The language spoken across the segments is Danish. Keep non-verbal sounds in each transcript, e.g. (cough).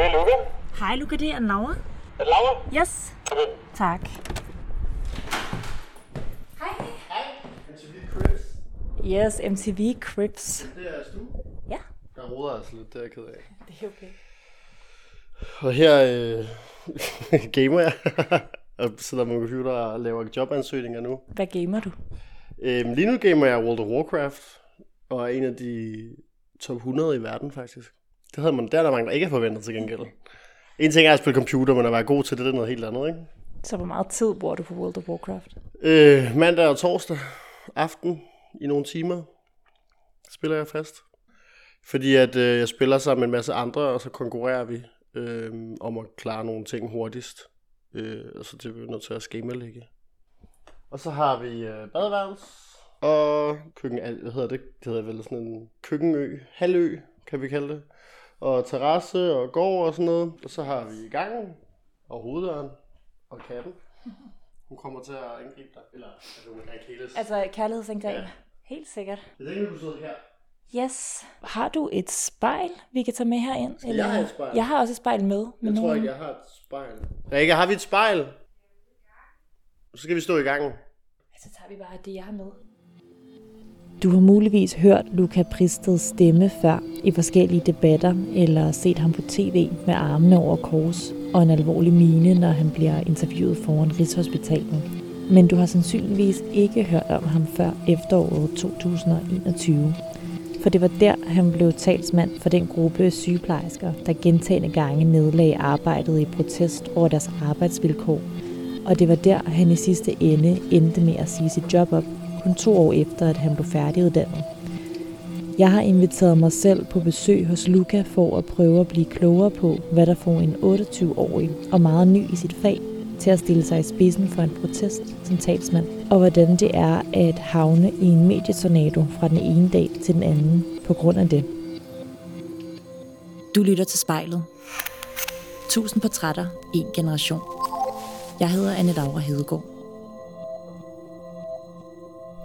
Det er Luca. Hej Luca, det er Laura. Er det Laura? Yes. Okay. Tak. MTV Cribs. Yes, MTV Crips. Det er du. Ja, Der roder altså lidt, det er jeg ked af. det er okay. Og her øh, (laughs) gamer jeg. (laughs) og sidder med computer og laver jobansøgninger nu. Hvad gamer du? Øhm, lige nu gamer jeg World of Warcraft. Og er en af de top 100 i verden faktisk. Det havde man, der er der mange, der ikke har forventet til gengæld. En ting er at spille computer, men at være god til det, det er noget helt andet, ikke? Så hvor meget tid bruger du på World of Warcraft? Øh, mandag og torsdag aften i nogle timer spiller jeg fast. Fordi at øh, jeg spiller sammen med en masse andre, og så konkurrerer vi øh, om at klare nogle ting hurtigst. Øh, og så det er vi nødt til at skemalægge. Og så har vi øh, badeværelse og køkken, hvad hedder det? Det hedder vel sådan en køkkenø, halvø kan vi kalde det. Og terrasse og gård og sådan noget. Og så har vi gangen og hoveddøren og katten. Hun kommer til at angribe dig. Eller, altså hun kan ikke hele. Altså kærlighedsangreb? Ja. Helt sikkert. Jeg tænker, du sidder her. Yes. Har du et spejl, vi kan tage med herind? jeg have et spejl? Jeg har også et spejl med. Jeg tror ikke, jeg har et spejl. Rikke, har vi et spejl? Så skal vi stå i gangen. Så tager vi bare det, jeg har med. Du har muligvis hørt Luca Pristeds stemme før i forskellige debatter, eller set ham på tv med armene over kors og en alvorlig mine, når han bliver interviewet foran Rigshospitalet. Men du har sandsynligvis ikke hørt om ham før efteråret 2021. For det var der, han blev talsmand for den gruppe sygeplejersker, der gentagende gange nedlagde arbejdet i protest over deres arbejdsvilkår. Og det var der, han i sidste ende endte med at sige sit job op, kun to år efter, at han blev færdiguddannet. Jeg har inviteret mig selv på besøg hos Luca for at prøve at blive klogere på, hvad der får en 28-årig og meget ny i sit fag til at stille sig i spidsen for en protest som talsmand, og hvordan det er at havne i en medietornado fra den ene dag til den anden på grund af det. Du lytter til spejlet. Tusind portrætter, en generation. Jeg hedder Anne Laura Hedegaard.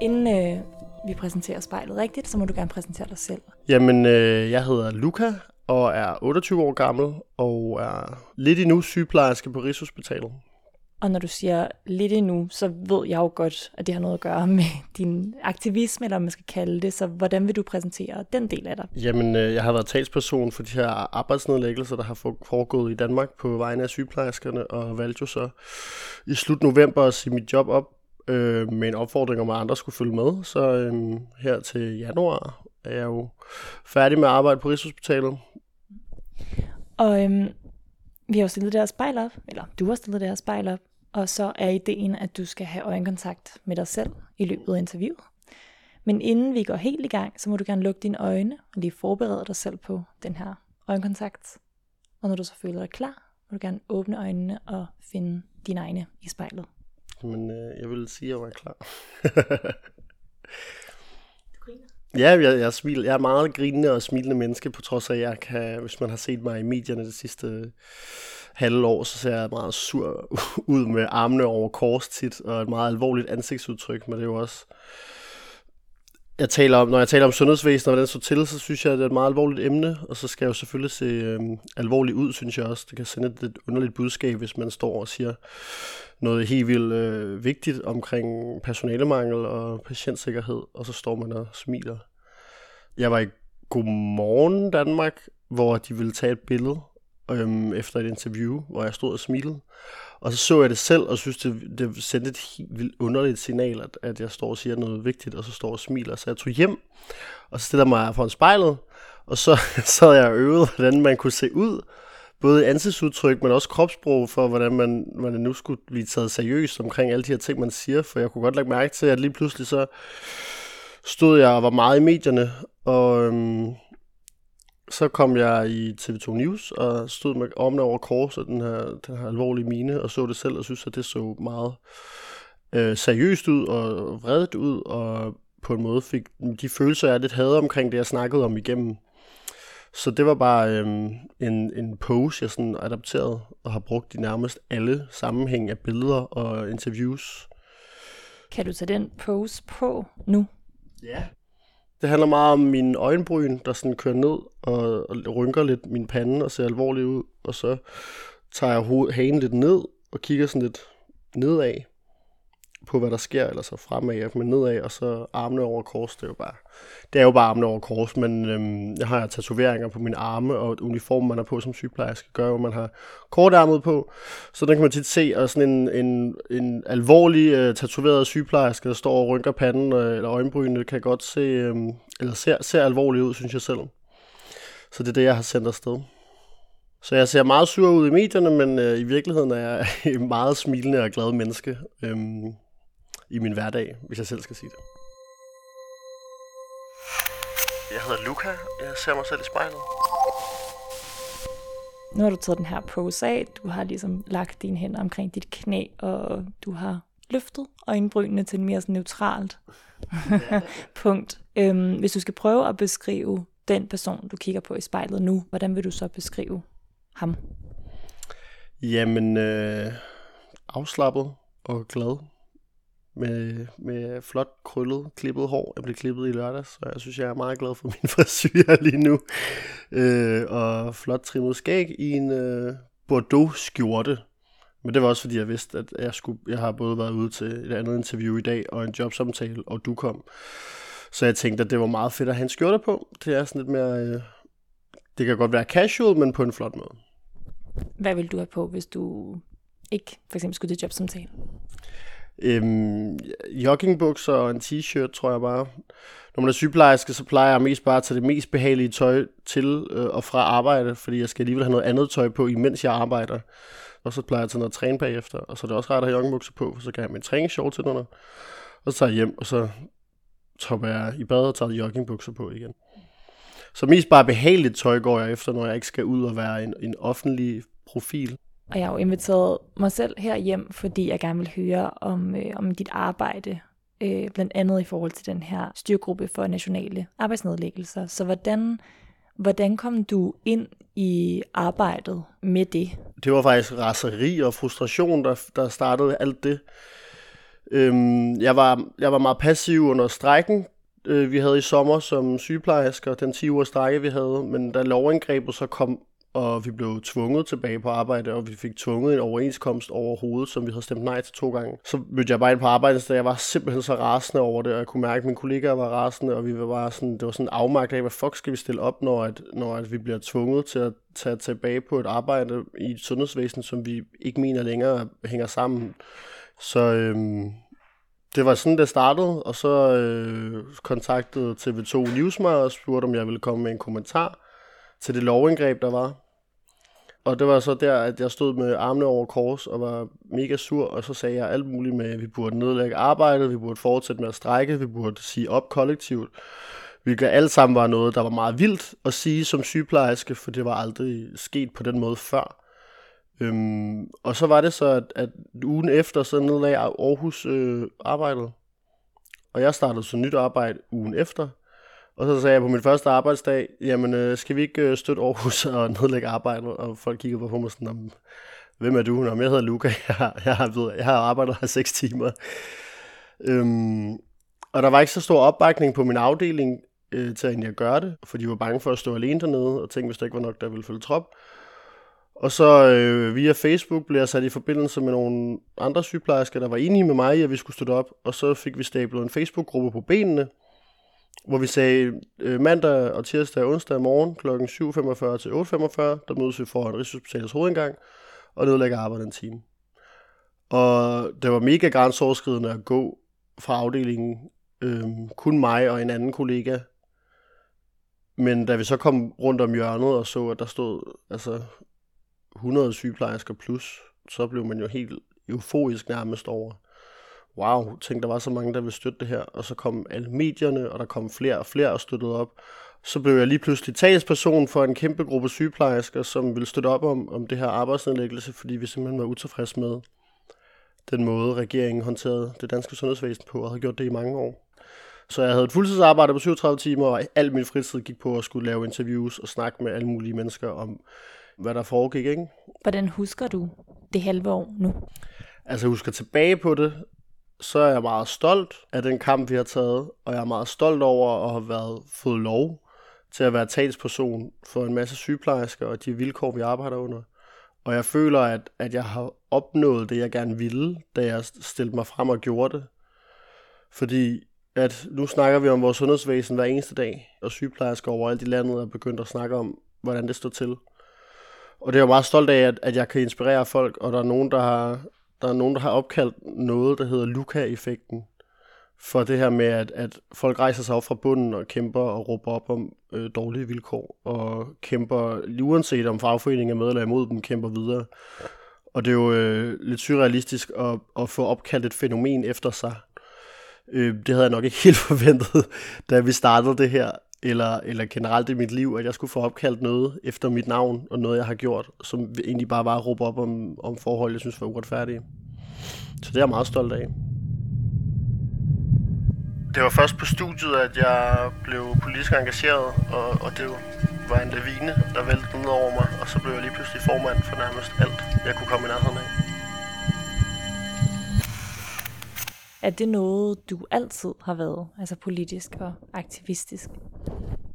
Inden øh, vi præsenterer spejlet rigtigt, så må du gerne præsentere dig selv. Jamen, øh, jeg hedder Luca og er 28 år gammel og er lidt endnu sygeplejerske på Rigshospitalet. Og når du siger lidt endnu, så ved jeg jo godt, at det har noget at gøre med din aktivisme, eller man skal kalde det. Så hvordan vil du præsentere den del af dig? Jamen, øh, jeg har været talsperson for de her arbejdsnedlæggelser, der har foregået i Danmark på vegne af sygeplejerskerne, og valgte jo så i slut november at sige mit job op øh, med en opfordring om, at andre skulle følge med. Så øh, her til januar er jeg jo færdig med at arbejde på Rigshospitalet. Og øh, vi har jo stillet deres spejl op, eller du har stillet deres spejl op, og så er ideen, at du skal have øjenkontakt med dig selv i løbet af interviewet. Men inden vi går helt i gang, så må du gerne lukke dine øjne og lige forberede dig selv på den her øjenkontakt. Og når du så føler dig klar, må du gerne åbne øjnene og finde dine egne i spejlet. Men øh, jeg vil sige, at jeg var klar. Du griner. Ja, jeg, jeg, smil, jeg er meget grinende og smilende menneske, på trods af, at jeg kan, hvis man har set mig i medierne det sidste halve år, så ser jeg meget sur (laughs) ud med armene over kors tit, og et meget alvorligt ansigtsudtryk, men det er jo også... Jeg taler om, når jeg taler om sundhedsvæsenet og hvordan det står til, så synes jeg, at det er et meget alvorligt emne, og så skal jeg jo selvfølgelig se øhm, alvorligt ud, synes jeg også. Det kan sende et lidt underligt budskab, hvis man står og siger noget helt vildt øh, vigtigt omkring personalemangel og patientsikkerhed, og så står man og smiler. Jeg var i Godmorgen Danmark, hvor de ville tage et billede øhm, efter et interview, hvor jeg stod og smilede. Og så så jeg det selv, og synes, det, det sendte et helt vildt underligt signal, at, at jeg står og siger noget vigtigt, og så står og smiler. Så jeg tog hjem, og så stiller mig foran spejlet, og så (laughs) sad jeg og øvede, hvordan man kunne se ud, både i ansigtsudtryk, men også kropssprog for, hvordan man, man nu skulle blive taget seriøst omkring alle de her ting, man siger. For jeg kunne godt lægge mærke til, at lige pludselig så stod jeg og var meget i medierne, og øhm, så kom jeg i TV2 News og stod med armene over kors og den her, den her alvorlige mine, og så det selv, og synes, at det så meget øh, seriøst ud og vredet ud, og på en måde fik de følelser, jeg lidt havde omkring det, jeg snakkede om igennem. Så det var bare øhm, en, en pose, jeg sådan adapterede og har brugt i nærmest alle sammenhæng af billeder og interviews. Kan du tage den pose på nu? Ja. Det handler meget om min øjenbryn, der sådan kører ned og, og rynker lidt min pande og ser alvorlig ud. Og så tager jeg hoved, hagen lidt ned og kigger sådan lidt nedad på, hvad der sker, eller så fremad, men nedad, og så armene over kors, det er jo bare, det er jo bare armene over kors, men øhm, jeg har tatoveringer på mine arme, og uniformen, man har på som sygeplejerske, gør jo, at man har kortarmet på, så den kan man tit se, og sådan en, en, en alvorlig øh, tatoveret sygeplejerske, der står og rynker panden, øh, eller øjenbrynene, kan godt se, øh, eller ser, ser alvorlig ud, synes jeg selv. Så det er det, jeg har sendt afsted. Så jeg ser meget sur ud i medierne, men øh, i virkeligheden er jeg (laughs) et meget smilende og glad menneske. Øhm, i min hverdag, hvis jeg selv skal sige det. Jeg hedder Luca. Jeg ser mig selv i spejlet. Nu har du taget den her pose af. Du har ligesom lagt dine hænder omkring dit knæ, og du har løftet øjenbrynene til en mere sådan neutralt (laughs) punkt. Øhm, hvis du skal prøve at beskrive den person, du kigger på i spejlet nu, hvordan vil du så beskrive ham? Jamen, øh, afslappet og glad med, med flot, krøllet, klippet hår. Jeg blev klippet i lørdags, så jeg synes, jeg er meget glad for min (laughs) frisyr lige nu. Øh, og flot trimmet skæg i en øh, Bordeaux-skjorte. Men det var også, fordi jeg vidste, at jeg, skulle, jeg har både været ude til et andet interview i dag, og en jobsamtale, og du kom. Så jeg tænkte, at det var meget fedt at have en skjorte på. Det er sådan lidt mere... Øh, det kan godt være casual, men på en flot måde. Hvad vil du have på, hvis du ikke for eksempel skulle til jobsamtale? Øhm, joggingbukser og en t-shirt, tror jeg bare. Når man er sygeplejerske, så plejer jeg mest bare at tage det mest behagelige tøj til øh, og fra arbejde, fordi jeg skal alligevel have noget andet tøj på, imens jeg arbejder. Og så plejer jeg at tage noget træne bagefter, og så er det også rart at have joggingbukser på, for så kan jeg have min træningsshorts under. Og så tager jeg hjem, og så topper jeg i bad og tager joggingbukser på igen. Så mest bare behageligt tøj går jeg efter, når jeg ikke skal ud og være en, en offentlig profil. Og jeg har jo inviteret mig selv her hjem, fordi jeg gerne vil høre om, øh, om dit arbejde, øh, blandt andet i forhold til den her styrgruppe for nationale arbejdsnedlæggelser. Så hvordan, hvordan kom du ind i arbejdet med det? Det var faktisk raseri og frustration, der, der startede alt det. Øhm, jeg, var, jeg var meget passiv under strækken, øh, vi havde i sommer som sygeplejersker, den 10 uger strække, vi havde. Men da lovindgrebet så kom og vi blev tvunget tilbage på arbejde, og vi fik tvunget en overenskomst over hovedet, som vi havde stemt nej til to gange. Så mødte jeg bare ind på arbejde, så jeg var simpelthen så rasende over det, og jeg kunne mærke, at mine kollegaer var rasende, og vi var bare sådan, det var sådan en afmagt af, hvad fuck skal vi stille op, når, at, når at vi bliver tvunget til at tage tilbage på et arbejde i et sundhedsvæsen, som vi ikke mener længere hænger sammen. Så øhm, det var sådan, det startede, og så øh, kontaktede TV2 News mig og spurgte, om jeg ville komme med en kommentar til det lovindgreb, der var. Og det var så der, at jeg stod med armene over kors og var mega sur, og så sagde jeg alt muligt med, at vi burde nedlægge arbejdet, vi burde fortsætte med at strække, vi burde sige op kollektivt. Hvilket alt sammen var noget, der var meget vildt at sige som sygeplejerske, for det var aldrig sket på den måde før. Øhm, og så var det så, at, at ugen efter, så nedlagde Aarhus øh, arbejdet. Og jeg startede så nyt arbejde ugen efter. Og så sagde jeg på min første arbejdsdag, jamen øh, skal vi ikke øh, støtte Aarhus (laughs) og nedlægge arbejdet? Og folk kiggede på mig sådan, om, hvem er du? Nå, jeg hedder Luca, (laughs) jeg har, jeg har, jeg har arbejdet her 6 timer. Øhm, og der var ikke så stor opbakning på min afdeling øh, til at egentlig gøre det, for de var bange for at stå alene dernede, og tænkte, hvis der ikke var nok, der ville følge trop. Og så øh, via Facebook blev jeg sat i forbindelse med nogle andre sygeplejersker, der var enige med mig i, at vi skulle støtte op, og så fik vi stablet en Facebook-gruppe på benene, hvor vi sagde øh, mandag og tirsdag og onsdag morgen kl. 7.45 til 8.45, der mødes vi foran Rigshospitalets hovedindgang og nedlægger arbejdet en time. Og det var mega grænseoverskridende at gå fra afdelingen, øh, kun mig og en anden kollega. Men da vi så kom rundt om hjørnet og så, at der stod altså 100 sygeplejersker plus, så blev man jo helt euforisk nærmest over, wow, tænk, der var så mange, der ville støtte det her. Og så kom alle medierne, og der kom flere og flere og støttede op. Så blev jeg lige pludselig talsperson for en kæmpe gruppe sygeplejersker, som ville støtte op om, om det her arbejdsnedlæggelse, fordi vi simpelthen var utilfredse med den måde, regeringen håndterede det danske sundhedsvæsen på, og havde gjort det i mange år. Så jeg havde et fuldtidsarbejde på 37 timer, og al min fritid gik på at skulle lave interviews og snakke med alle mulige mennesker om, hvad der foregik. Ikke? Hvordan husker du det halve år nu? Altså, jeg husker tilbage på det, så er jeg meget stolt af den kamp, vi har taget, og jeg er meget stolt over at have været, fået lov til at være talsperson for en masse sygeplejersker og de vilkår, vi arbejder under. Og jeg føler, at, at jeg har opnået det, jeg gerne ville, da jeg stillede mig frem og gjorde det. Fordi at nu snakker vi om vores sundhedsvæsen hver eneste dag, og sygeplejersker overalt i landet er begyndt at snakke om, hvordan det står til. Og det er jeg meget stolt af, at, at jeg kan inspirere folk, og der er nogen, der har, der er nogen, der har opkaldt noget, der hedder Luca-effekten. For det her med, at, at folk rejser sig op fra bunden og kæmper og råber op om øh, dårlige vilkår, og kæmper, uanset om fagforeningen er med eller imod dem, kæmper videre. Og det er jo øh, lidt surrealistisk at, at få opkaldt et fænomen efter sig. Øh, det havde jeg nok ikke helt (laughs) forventet, da vi startede det her, eller, eller generelt i mit liv, at jeg skulle få opkaldt noget efter mit navn, og noget, jeg har gjort, som egentlig bare var at råbe op om, om forhold, jeg synes var uretfærdige. Så det er jeg meget stolt af. Det var først på studiet, at jeg blev politisk engageret, og, og det var en lavine, der væltede ned over mig, og så blev jeg lige pludselig formand for nærmest alt, jeg kunne komme i nærheden af. Er det noget, du altid har været, altså politisk og aktivistisk?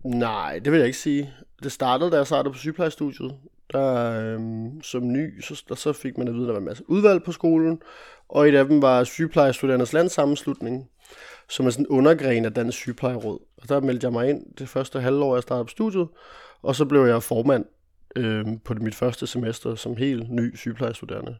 Nej, det vil jeg ikke sige. Det startede, da jeg startede på sygeplejestudiet. Der, øhm, som ny, så, der, så fik man at vide, at der var en masse udvalg på skolen, og et af dem var sygeplejestuderendes landsammenslutning, som er sådan en undergren af Dansk Sygeplejeråd. Og der meldte jeg mig ind det første halvår, jeg startede på studiet, og så blev jeg formand øhm, på det, mit første semester som helt ny sygeplejestuderende.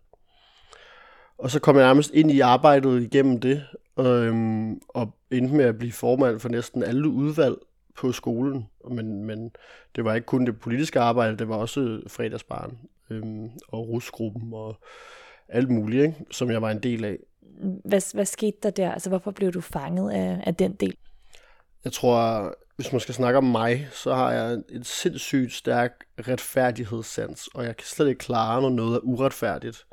Og så kom jeg nærmest ind i arbejdet igennem det, øhm, og endte med at blive formand for næsten alle udvalg på skolen. Men, men det var ikke kun det politiske arbejde, det var også fredagsbarn øhm, og rusgruppen og alt muligt, ikke? som jeg var en del af. Hvad, hvad skete der der? Altså, hvorfor blev du fanget af, af den del? Jeg tror, hvis man skal snakke om mig, så har jeg et sindssygt stærk retfærdighedssans, og jeg kan slet ikke klare, når noget er uretfærdigt.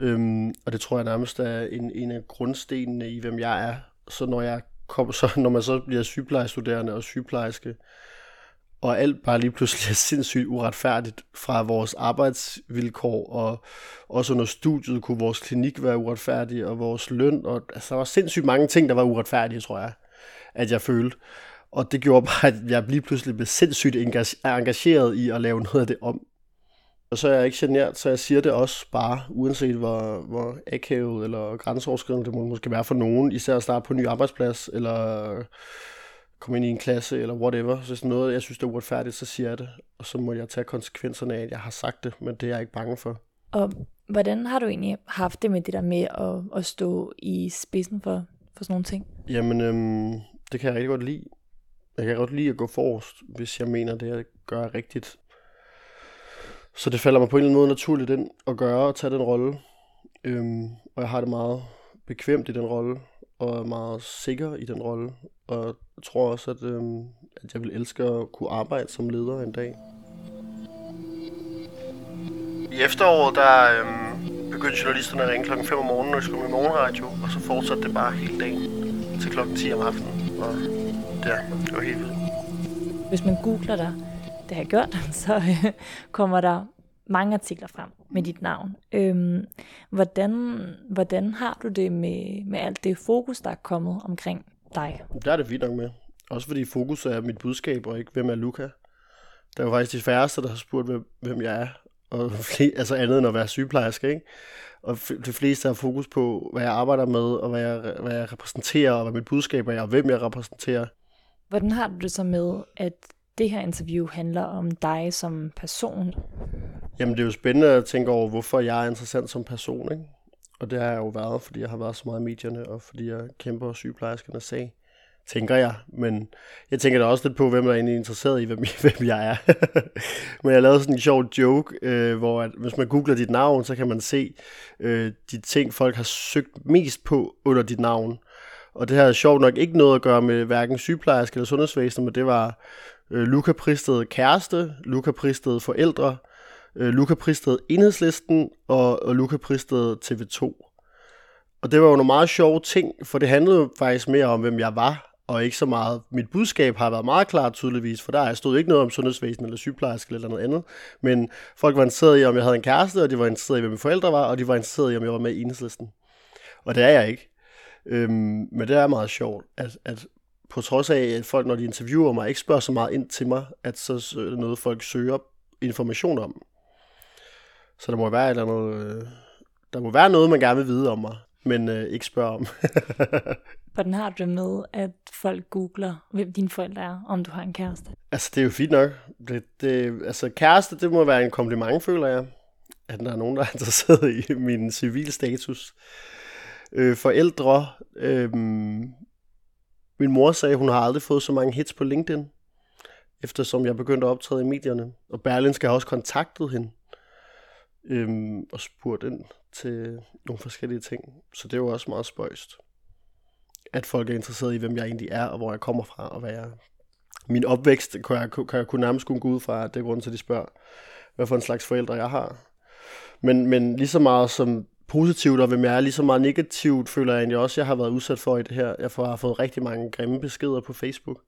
Øhm, og det tror jeg nærmest er en, en af grundstenene i, hvem jeg er. Så når, jeg kom, så (laughs) når man så bliver sygeplejestuderende og sygeplejerske, og alt bare lige pludselig er sindssygt uretfærdigt fra vores arbejdsvilkår, og også under studiet kunne vores klinik være uretfærdig, og vores løn, og altså, der var sindssygt mange ting, der var uretfærdige, tror jeg, at jeg følte. Og det gjorde bare, at jeg lige pludselig blev sindssygt engageret i at lave noget af det om. Og så er jeg ikke genert, så jeg siger det også bare, uanset hvor, hvor akavet eller grænseoverskridende det må måske være for nogen, især at starte på en ny arbejdsplads, eller komme ind i en klasse, eller whatever. Så hvis noget, jeg synes, det er uretfærdigt, så siger jeg det. Og så må jeg tage konsekvenserne af, at jeg har sagt det, men det er jeg ikke bange for. Og hvordan har du egentlig haft det med det der med at, at stå i spidsen for, for sådan nogle ting? Jamen, øhm, det kan jeg rigtig godt lide. Jeg kan godt lide at gå forrest, hvis jeg mener, det jeg gør rigtigt. Så det falder mig på en eller anden måde naturligt ind at gøre og tage den rolle. Øhm, og jeg har det meget bekvemt i den rolle, og er meget sikker i den rolle. Og jeg tror også, at, øhm, at jeg vil elske at kunne arbejde som leder en dag. I efteråret, der øhm, begyndte journalisterne at ringe klokken 5 om morgenen, når jeg skulle med morgenradio, og så fortsatte det bare hele dagen til klokken 10 om aftenen. Og ja, det var helt vildt. Hvis man googler dig, det har jeg gjort, (laughs) så øh, kommer der mange artikler frem med dit navn. Øhm, hvordan, hvordan har du det med, med alt det fokus, der er kommet omkring dig? Der er det fint nok med. Også fordi fokus er mit budskab, og ikke hvem er Luca. Der er jo faktisk de færreste, der har spurgt, hvem, hvem jeg er. Og (laughs) altså andet end at være sygeplejerske, ikke? Og de fleste har fokus på, hvad jeg arbejder med, og hvad jeg, hvad jeg repræsenterer, og hvad mit budskab er, og hvem jeg repræsenterer. Hvordan har du det så med, at det her interview handler om dig som person. Jamen det er jo spændende at tænke over, hvorfor jeg er interessant som person. Ikke? Og det har jeg jo været, fordi jeg har været så meget i medierne, og fordi jeg kæmper sygeplejerskernes sag, tænker jeg. Men jeg tænker da også lidt på, hvem der er egentlig interesseret i, hvem, (laughs) hvem jeg er. (laughs) Men jeg lavede sådan en sjov joke, øh, hvor at, hvis man googler dit navn, så kan man se øh, de ting, folk har søgt mest på under dit navn. Og det her sjovt nok ikke noget at gøre med hverken sygeplejerske eller sundhedsvæsenet, men det var øh, Luca Pristed kæreste, Luca Pristed forældre, øh, Luca Pristed enhedslisten og, og Luca Pristed TV2. Og det var jo nogle meget sjove ting, for det handlede faktisk mere om, hvem jeg var, og ikke så meget. Mit budskab har været meget klart tydeligvis, for der er stod ikke noget om sundhedsvæsen eller sygeplejerske eller noget andet. Men folk var interesseret i, om jeg havde en kæreste, og de var interesseret i, hvem mine forældre var, og de var interesseret i, om jeg var med i enhedslisten. Og det er jeg ikke. Øhm, men det er meget sjovt, at, at på trods af, at folk, når de interviewer mig, ikke spørger så meget ind til mig, at så er det noget, folk søger information om. Så der må være et eller andet, øh, der må være noget, man gerne vil vide om mig, men øh, ikke spørge om. (laughs) Hvordan har du det med, at folk googler, hvem dine forældre er, om du har en kæreste? Altså, det er jo fint nok. Det, det, altså, kæreste, det må være en kompliment, føler jeg. At der er nogen, der er interesseret i min civilstatus. Øh, forældre. Øh, min mor sagde, at hun har aldrig fået så mange hits på LinkedIn, eftersom jeg begyndte at optræde i medierne. Og Berlinske har også kontaktet hende øhm, og spurgt ind til nogle forskellige ting. Så det er jo også meget spøjst, at folk er interesseret i, hvem jeg egentlig er, og hvor jeg kommer fra, og hvad jeg Min opvækst kan jeg, kan jeg kunne nærmest kunne gå ud fra, at det er grunden til, at de spørger, hvad for en slags forældre jeg har. Men, men lige så meget som positivt, og hvem jeg er, lige så meget negativt, føler jeg egentlig også, jeg har været udsat for i det her. Jeg har fået rigtig mange grimme beskeder på Facebook.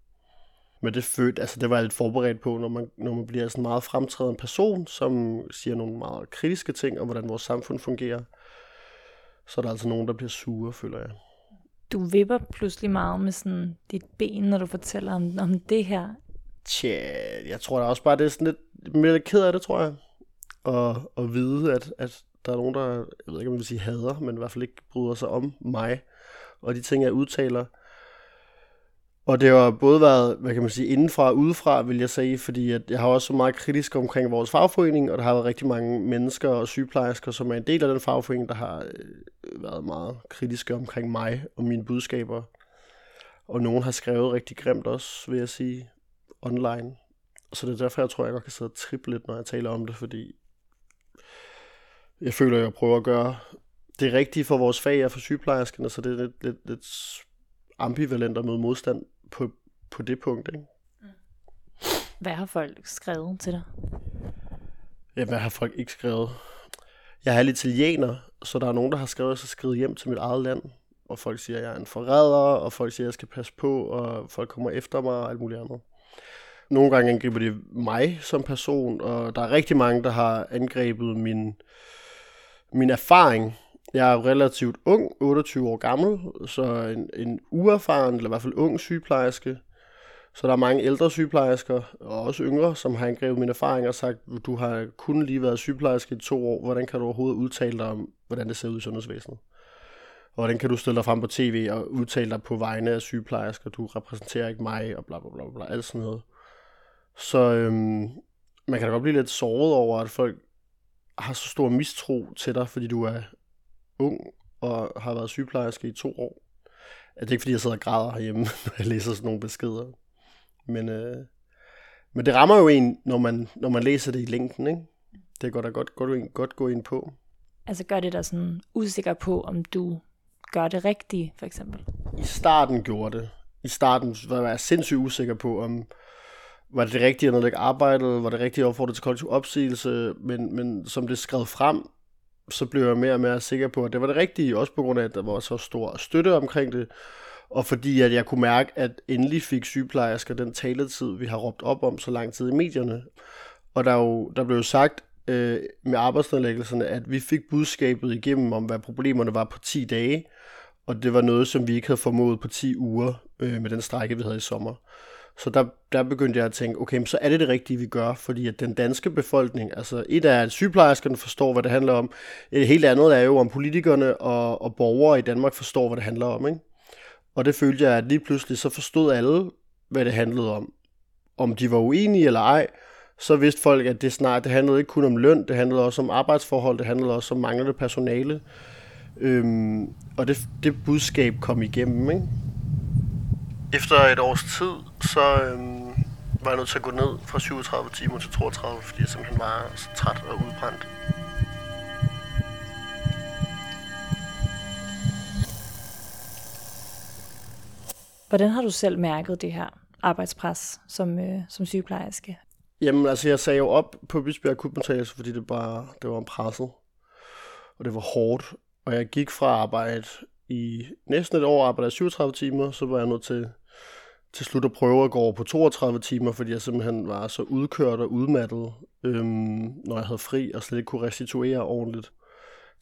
Men det følte, altså det var jeg lidt forberedt på, når man, når man bliver sådan en meget fremtrædende person, som siger nogle meget kritiske ting om, hvordan vores samfund fungerer. Så er der altså nogen, der bliver sure, føler jeg. Du vipper pludselig meget med sådan dit ben, når du fortæller om, om det her. Tja, jeg tror da også bare, det er sådan lidt mere ked af det, tror jeg. Og, at vide, at, at der er nogen, der, jeg ved ikke, om man vil sige hader, men i hvert fald ikke bryder sig om mig. Og de ting, jeg udtaler, og det har både været, hvad kan man sige, indenfra og udefra, vil jeg sige, fordi at jeg har også så meget kritisk omkring vores fagforening, og der har været rigtig mange mennesker og sygeplejersker, som er en del af den fagforening, der har øh, været meget kritiske omkring mig og mine budskaber. Og nogen har skrevet rigtig grimt også, vil jeg sige, online. Så det er derfor, jeg tror, jeg godt kan sidde og trippe lidt, når jeg taler om det, fordi jeg føler, at jeg prøver at gøre det rigtige for vores fag og for sygeplejerskerne, så det er lidt, lidt, lidt ambivalent og møde modstand på, på det punkt. Ikke? Hvad har folk skrevet til dig? Ja, hvad har folk ikke skrevet? Jeg er lidt italiener, så der er nogen, der har skrevet, så skrevet hjem til mit eget land. Og folk siger, at jeg er en forræder, og folk siger, at jeg skal passe på, og folk kommer efter mig og alt muligt andet. Nogle gange angriber de mig som person, og der er rigtig mange, der har angrebet min, min erfaring jeg er relativt ung, 28 år gammel, så en, en uerfaren, eller i hvert fald ung sygeplejerske. Så der er mange ældre sygeplejersker, og også yngre, som har angrebet min erfaring og sagt, du har kun lige været sygeplejerske i to år, hvordan kan du overhovedet udtale dig om, hvordan det ser ud i sundhedsvæsenet? Og hvordan kan du stille dig frem på tv og udtale dig på vegne af sygeplejersker, du repræsenterer ikke mig, og bla bla bla bla, alt sådan noget. Så øhm, man kan da godt blive lidt såret over, at folk har så stor mistro til dig, fordi du er ung og har været sygeplejerske i to år. Det er ikke, fordi jeg sidder og græder herhjemme, (laughs) når jeg læser sådan nogle beskeder. Men, øh, men det rammer jo en, når man, når man læser det i længden, ikke? Det går da godt, godt, godt gå ind på. Altså gør det dig sådan usikker på, om du gør det rigtige, for eksempel? I starten gjorde det. I starten var jeg sindssygt usikker på, om var det det rigtige at nedlægge arbejdet, var det rigtige at opfordre til kollektiv opsigelse, men, men som det skrev frem, så blev jeg mere og mere sikker på, at det var det rigtige, også på grund af, at der var så stor støtte omkring det, og fordi at jeg kunne mærke, at endelig fik sygeplejersker den taletid, vi har råbt op om så lang tid i medierne. Og der, jo, der blev jo sagt øh, med arbejdsnedlæggelserne, at vi fik budskabet igennem om, hvad problemerne var på 10 dage, og det var noget, som vi ikke havde formået på 10 uger øh, med den strække, vi havde i sommer. Så der, der begyndte jeg at tænke, okay, så er det det rigtige, vi gør, fordi at den danske befolkning, altså et er, at sygeplejerskerne forstår, hvad det handler om, et helt andet er jo, om politikerne og, og borgere i Danmark forstår, hvad det handler om, ikke? Og det følte jeg, at lige pludselig så forstod alle, hvad det handlede om. Om de var uenige eller ej, så vidste folk, at det snart, det handlede ikke kun om løn, det handlede også om arbejdsforhold, det handlede også om manglende personale. Øhm, og det, det budskab kom igennem, ikke? Efter et års tid, så øhm, var jeg nødt til at gå ned fra 37 timer til 32, fordi jeg simpelthen var så træt og udbrændt. Hvordan har du selv mærket det her arbejdspres som, øh, som sygeplejerske? Jamen, altså jeg sagde jo op på Bisbjerg Akutmodtagelse, fordi det bare det var en presset, og det var hårdt. Og jeg gik fra arbejde i næsten et år, arbejdede 37 timer, så var jeg nødt til til slut at prøve at gå over på 32 timer, fordi jeg simpelthen var så udkørt og udmattet, øhm, når jeg havde fri og slet ikke kunne restituere ordentligt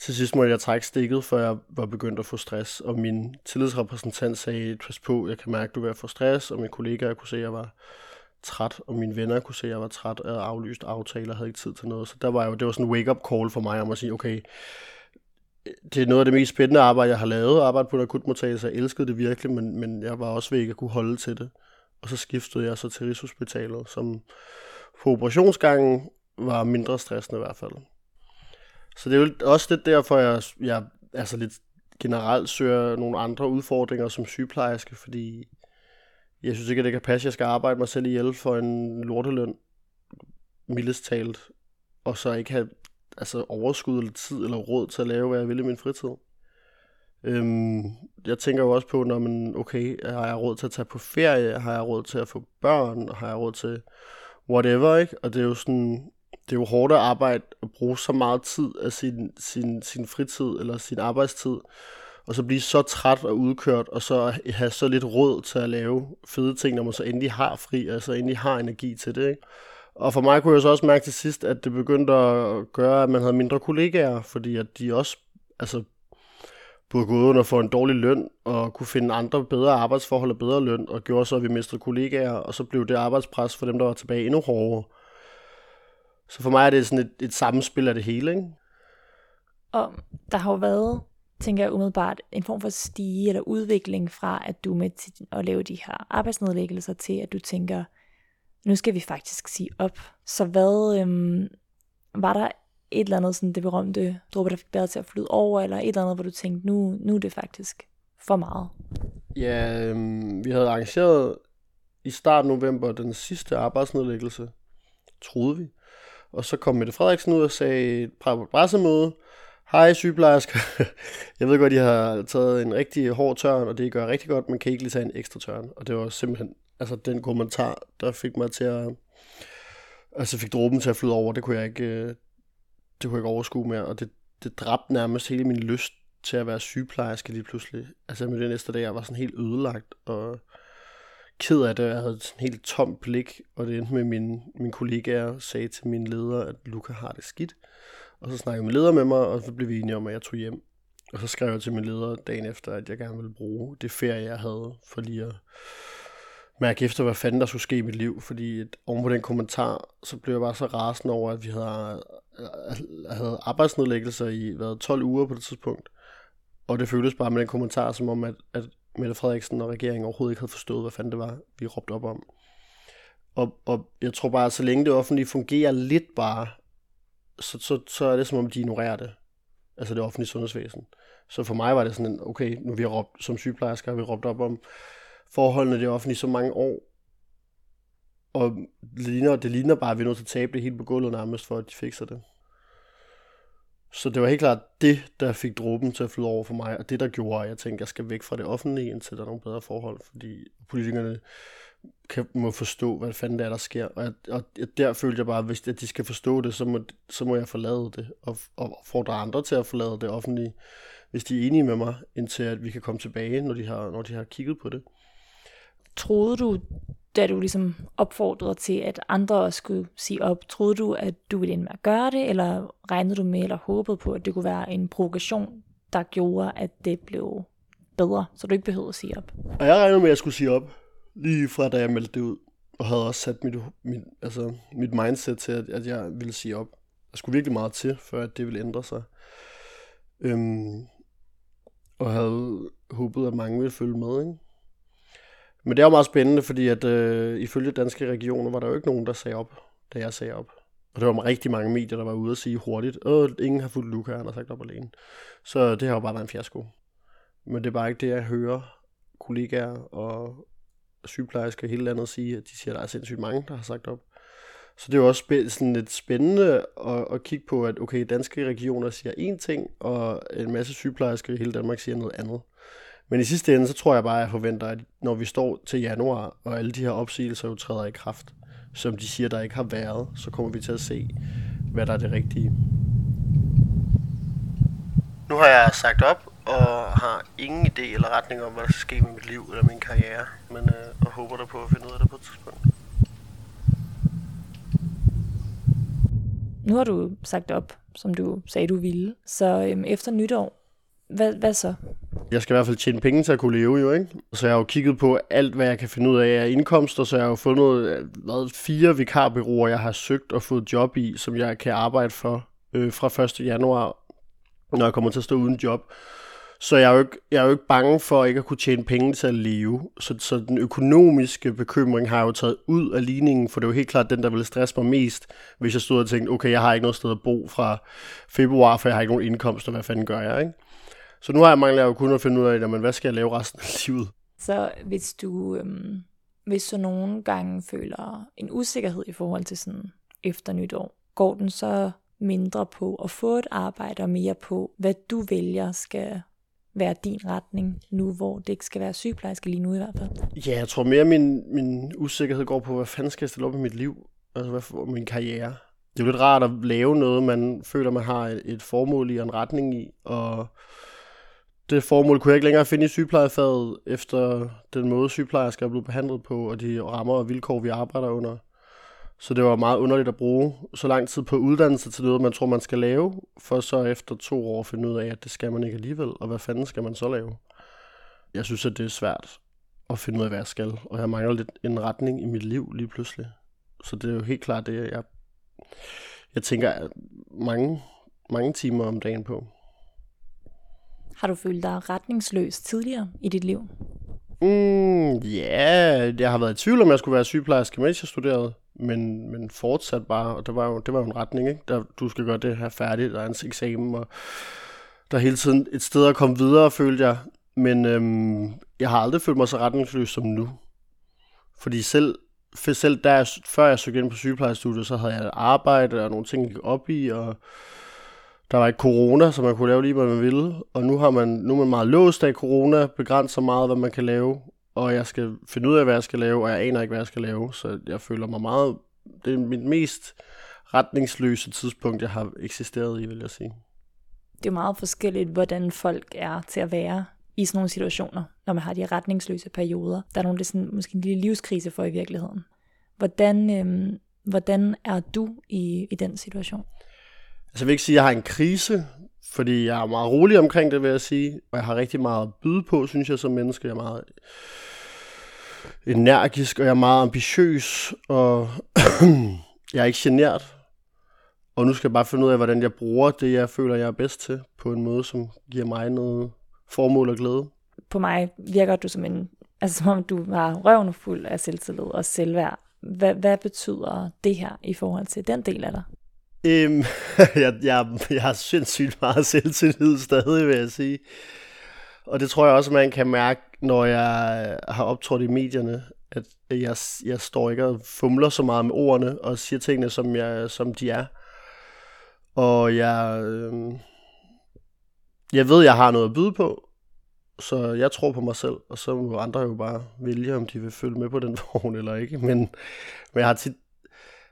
til sidst måtte jeg trække stikket, før jeg var begyndt at få stress, og min tillidsrepræsentant sagde, pas på, jeg kan mærke, at du er ved at få stress, og mine kollegaer kunne se, at jeg var træt, og mine venner kunne se, at jeg var træt af aflyst aftaler, havde ikke tid til noget. Så der var jo, det var sådan en wake-up call for mig om at sige, okay, det er noget af det mest spændende arbejde, jeg har lavet, arbejde på en akutmodtagelse. Jeg elskede det virkelig, men, men jeg var også ved ikke at kunne holde til det. Og så skiftede jeg så til Rigshospitalet, som på operationsgangen var mindre stressende i hvert fald. Så det er jo også lidt derfor, jeg, jeg altså lidt generelt søger nogle andre udfordringer som sygeplejerske, fordi jeg synes ikke, at det kan passe, at jeg skal arbejde mig selv ihjel for en lorteløn, mildest talt, og så ikke have altså, overskud eller tid eller råd til at lave, hvad jeg vil i min fritid. Øhm, jeg tænker jo også på, når man, okay, har jeg råd til at tage på ferie, har jeg råd til at få børn, har jeg råd til whatever, ikke? Og det er jo sådan, det er jo hårdt at arbejde og bruge så meget tid af sin, sin, sin fritid eller sin arbejdstid, og så blive så træt og udkørt, og så have så lidt råd til at lave fede ting, når man så endelig har fri, altså endelig har energi til det. Ikke? Og for mig kunne jeg så også mærke til sidst, at det begyndte at gøre, at man havde mindre kollegaer, fordi at de også altså, både gået under for en dårlig løn, og kunne finde andre bedre arbejdsforhold og bedre løn, og gjorde så, at vi mistede kollegaer, og så blev det arbejdspres for dem, der var tilbage endnu hårdere. Så for mig er det sådan et, et sammenspil af det hele, ikke? Og der har jo været, tænker jeg umiddelbart, en form for stige eller udvikling fra, at du med til at lave de her arbejdsnedlæggelser til, at du tænker, nu skal vi faktisk sige op. Så hvad, øhm, var der et eller andet, sådan det berømte dråbe, der fik bæret til at flyde over, eller et eller andet, hvor du tænkte, nu, nu er det faktisk for meget? Ja, øhm, vi havde arrangeret i start november den sidste arbejdsnedlæggelse, troede vi. Og så kom Mette Frederiksen ud og sagde på et pressemøde, Hej sygeplejersker, (laughs) jeg ved godt, I har taget en rigtig hård tørn, og det gør rigtig godt, men kan I ikke lige tage en ekstra tørn? Og det var simpelthen, altså den kommentar, der fik mig til at, altså fik dråben til at flyde over, det kunne jeg ikke, øh, det kunne jeg ikke overskue mere, og det, det dræbte nærmest hele min lyst til at være sygeplejerske lige pludselig. Altså med det næste dag, jeg var sådan helt ødelagt, og ked af det. Jeg havde et helt tomt blik, og det endte med, min, min kollegaer sagde til min leder, at Luca har det skidt. Og så snakkede min leder med mig, og så blev vi enige om, at jeg tog hjem. Og så skrev jeg til min leder dagen efter, at jeg gerne ville bruge det ferie, jeg havde, for lige at mærke efter, hvad fanden der skulle ske i mit liv. Fordi at oven på den kommentar, så blev jeg bare så rasende over, at vi havde, øh, havde arbejdsnedlæggelser i hvad, 12 uger på det tidspunkt. Og det føltes bare med den kommentar, som om, at, at Mette Frederiksen og regeringen overhovedet ikke havde forstået, hvad fanden det var, vi råbte op om. Og, og jeg tror bare, at så længe det offentlige fungerer lidt bare, så, så, så er det som om, de ignorerer det. Altså det offentlige sundhedsvæsen. Så for mig var det sådan, en, okay, nu vi har råbt, som sygeplejersker har vi råbt op om forholdene i det offentlige så mange år, og det ligner, det ligner bare, at vi er nødt til at tabe det helt på gulvet nærmest, for at de fikser det. Så det var helt klart det, der fik dråben til at flyde over for mig, og det, der gjorde, at jeg tænkte, at jeg skal væk fra det offentlige, indtil der er nogle bedre forhold, fordi politikerne kan, må forstå, hvad fanden det er, der sker. Og, jeg, og der følte jeg bare, at hvis at de skal forstå det, så må, så må jeg forlade det, og, og fordre andre til at forlade det offentlige, hvis de er enige med mig, indtil at vi kan komme tilbage, når de har, når de har kigget på det. Troede du, da du ligesom opfordrede til, at andre også skulle sige op, troede du, at du ville ende med at gøre det, eller regnede du med eller håbede på, at det kunne være en provokation, der gjorde, at det blev bedre, så du ikke behøvede at sige op? Og jeg regnede med, at jeg skulle sige op, lige fra da jeg meldte det ud, og havde også sat mit, mit, altså, mit mindset til, at, at jeg ville sige op. Der skulle virkelig meget til, før at det ville ændre sig. Øhm, og havde håbet, at mange ville følge med, ikke? Men det er jo meget spændende, fordi at øh, ifølge danske regioner var der jo ikke nogen, der sagde op, da jeg sagde op. Og det var rigtig mange medier, der var ude og sige hurtigt, at ingen har fulgt Luca, han har sagt op alene. Så det har jo bare været en fiasko. Men det er bare ikke det, jeg hører kollegaer og sygeplejersker i hele landet sige, at de siger, at der er sindssygt mange, der har sagt op. Så det er jo også sådan lidt spændende at, at kigge på, at okay, danske regioner siger én ting, og en masse sygeplejersker i hele Danmark siger noget andet. Men i sidste ende, så tror jeg bare, at jeg forventer, at når vi står til januar, og alle de her opsigelser jo træder i kraft, som de siger, der ikke har været, så kommer vi til at se, hvad der er det rigtige. Nu har jeg sagt op, og har ingen idé eller retning om, hvad der skal ske med mit liv eller min karriere, men øh, og håber der på at finde ud af det på et tidspunkt. nu har du sagt op, som du sagde, du ville. Så øhm, efter nytår, hvad, hvad så? Jeg skal i hvert fald tjene penge til at kunne leve jo, ikke? Så jeg har jo kigget på alt, hvad jeg kan finde ud af af indkomster, så jeg har jo fundet hvad, fire vikarbyråer, jeg har søgt og fået job i, som jeg kan arbejde for øh, fra 1. januar, når jeg kommer til at stå uden job. Så jeg er, jo ikke, jeg er jo ikke bange for ikke at kunne tjene penge til at leve. Så, så den økonomiske bekymring har jeg jo taget ud af ligningen, for det er jo helt klart den, der ville stresse mig mest, hvis jeg stod og tænkte, okay, jeg har ikke noget sted at bo fra februar, for jeg har ikke nogen indkomst, og hvad fanden gør jeg, ikke? Så nu har jeg manglet jo kun at finde ud af, jamen, hvad skal jeg lave resten af livet? Så hvis du, øhm, hvis du nogle gange føler en usikkerhed i forhold til sådan efter nytår, går den så mindre på at få et arbejde og mere på, hvad du vælger skal være din retning nu, hvor det ikke skal være sygeplejerske lige nu i hvert fald? Ja, jeg tror mere, min, min usikkerhed går på, hvad fanden skal jeg stille op i mit liv? Altså, hvad for min karriere? Det er jo lidt rart at lave noget, man føler, man har et, et formål i og en retning i, og det formål kunne jeg ikke længere finde i sygeplejefaget, efter den måde sygeplejersker er blevet behandlet på, og de rammer og vilkår, vi arbejder under. Så det var meget underligt at bruge så lang tid på uddannelse til noget, man tror, man skal lave, for så efter to år finde ud af, at det skal man ikke alligevel, og hvad fanden skal man så lave? Jeg synes, at det er svært at finde ud af, hvad jeg skal, og jeg mangler lidt en retning i mit liv lige pludselig. Så det er jo helt klart det, jeg, jeg tænker mange, mange timer om dagen på. Har du følt dig retningsløs tidligere i dit liv? Mm, ja, yeah. jeg har været i tvivl om, jeg skulle være sygeplejerske, mens jeg studerede men, men fortsat bare, og det var jo, det var jo en retning, ikke? Der, du skal gøre det her færdigt, der er en eksamen, og der er hele tiden et sted at komme videre, følte jeg. Men øhm, jeg har aldrig følt mig så retningsløs som nu. Fordi selv, for selv der, før jeg søgte ind på sygeplejestudiet, så havde jeg et arbejde og nogle ting, jeg gik op i, og der var ikke corona, så man kunne lave lige, hvad man ville. Og nu, har man, nu er man meget låst af corona, begrænser meget, hvad man kan lave og jeg skal finde ud af, hvad jeg skal lave, og jeg aner ikke, hvad jeg skal lave, så jeg føler mig meget... Det er mit mest retningsløse tidspunkt, jeg har eksisteret i, vil jeg sige. Det er meget forskelligt, hvordan folk er til at være i sådan nogle situationer, når man har de retningsløse perioder. Der er nogle, det er sådan, måske en lille livskrise for i virkeligheden. Hvordan, øhm, hvordan er du i, i den situation? Altså jeg vil ikke sige, at jeg har en krise, fordi jeg er meget rolig omkring det, vil jeg sige. Og jeg har rigtig meget at byde på, synes jeg, som menneske. Jeg er meget energisk, og jeg er meget ambitiøs, og (clears throat) jeg er ikke genert. Og nu skal jeg bare finde ud af, hvordan jeg bruger det, jeg føler, jeg er bedst til, på en måde, som giver mig noget formål og glæde. På mig virker du som en, altså som om du var røvende fuld af selvtillid og selvværd. Hvad, hvad betyder det her i forhold til den del af dig? Øhm, (laughs) jeg, jeg, jeg har sindssygt meget selvtillid stadig, vil jeg sige. Og det tror jeg også, man kan mærke, når jeg øh, har optrådt i medierne, at jeg, jeg står ikke og fumler så meget med ordene og siger tingene, som, jeg, som de er. Og jeg, øh, jeg ved, jeg har noget at byde på, så jeg tror på mig selv, og så må andre jo bare vælge, om de vil følge med på den (laughs) vogn eller ikke. Men, men jeg har tit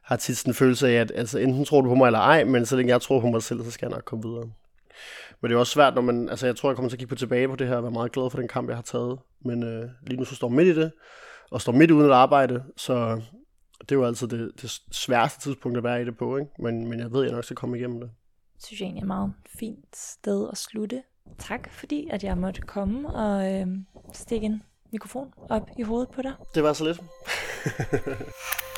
har tit sådan en følelse af, at altså, enten tror du på mig eller ej, men så længe jeg tror på mig selv, så skal jeg nok komme videre. Men det er også svært, når man, altså jeg tror, jeg kommer til at kigge på tilbage på det her, og være meget glad for den kamp, jeg har taget. Men øh, lige nu så står jeg midt i det, og står midt uden at arbejde, så det er jo altid det, det sværeste tidspunkt at være i det på, ikke? Men, men jeg ved, at jeg nok skal komme igennem det. Det synes jeg egentlig er et meget fint sted at slutte. Tak fordi, at jeg måtte komme og øh, stikke en mikrofon op i hovedet på dig. Det var så lidt. (laughs)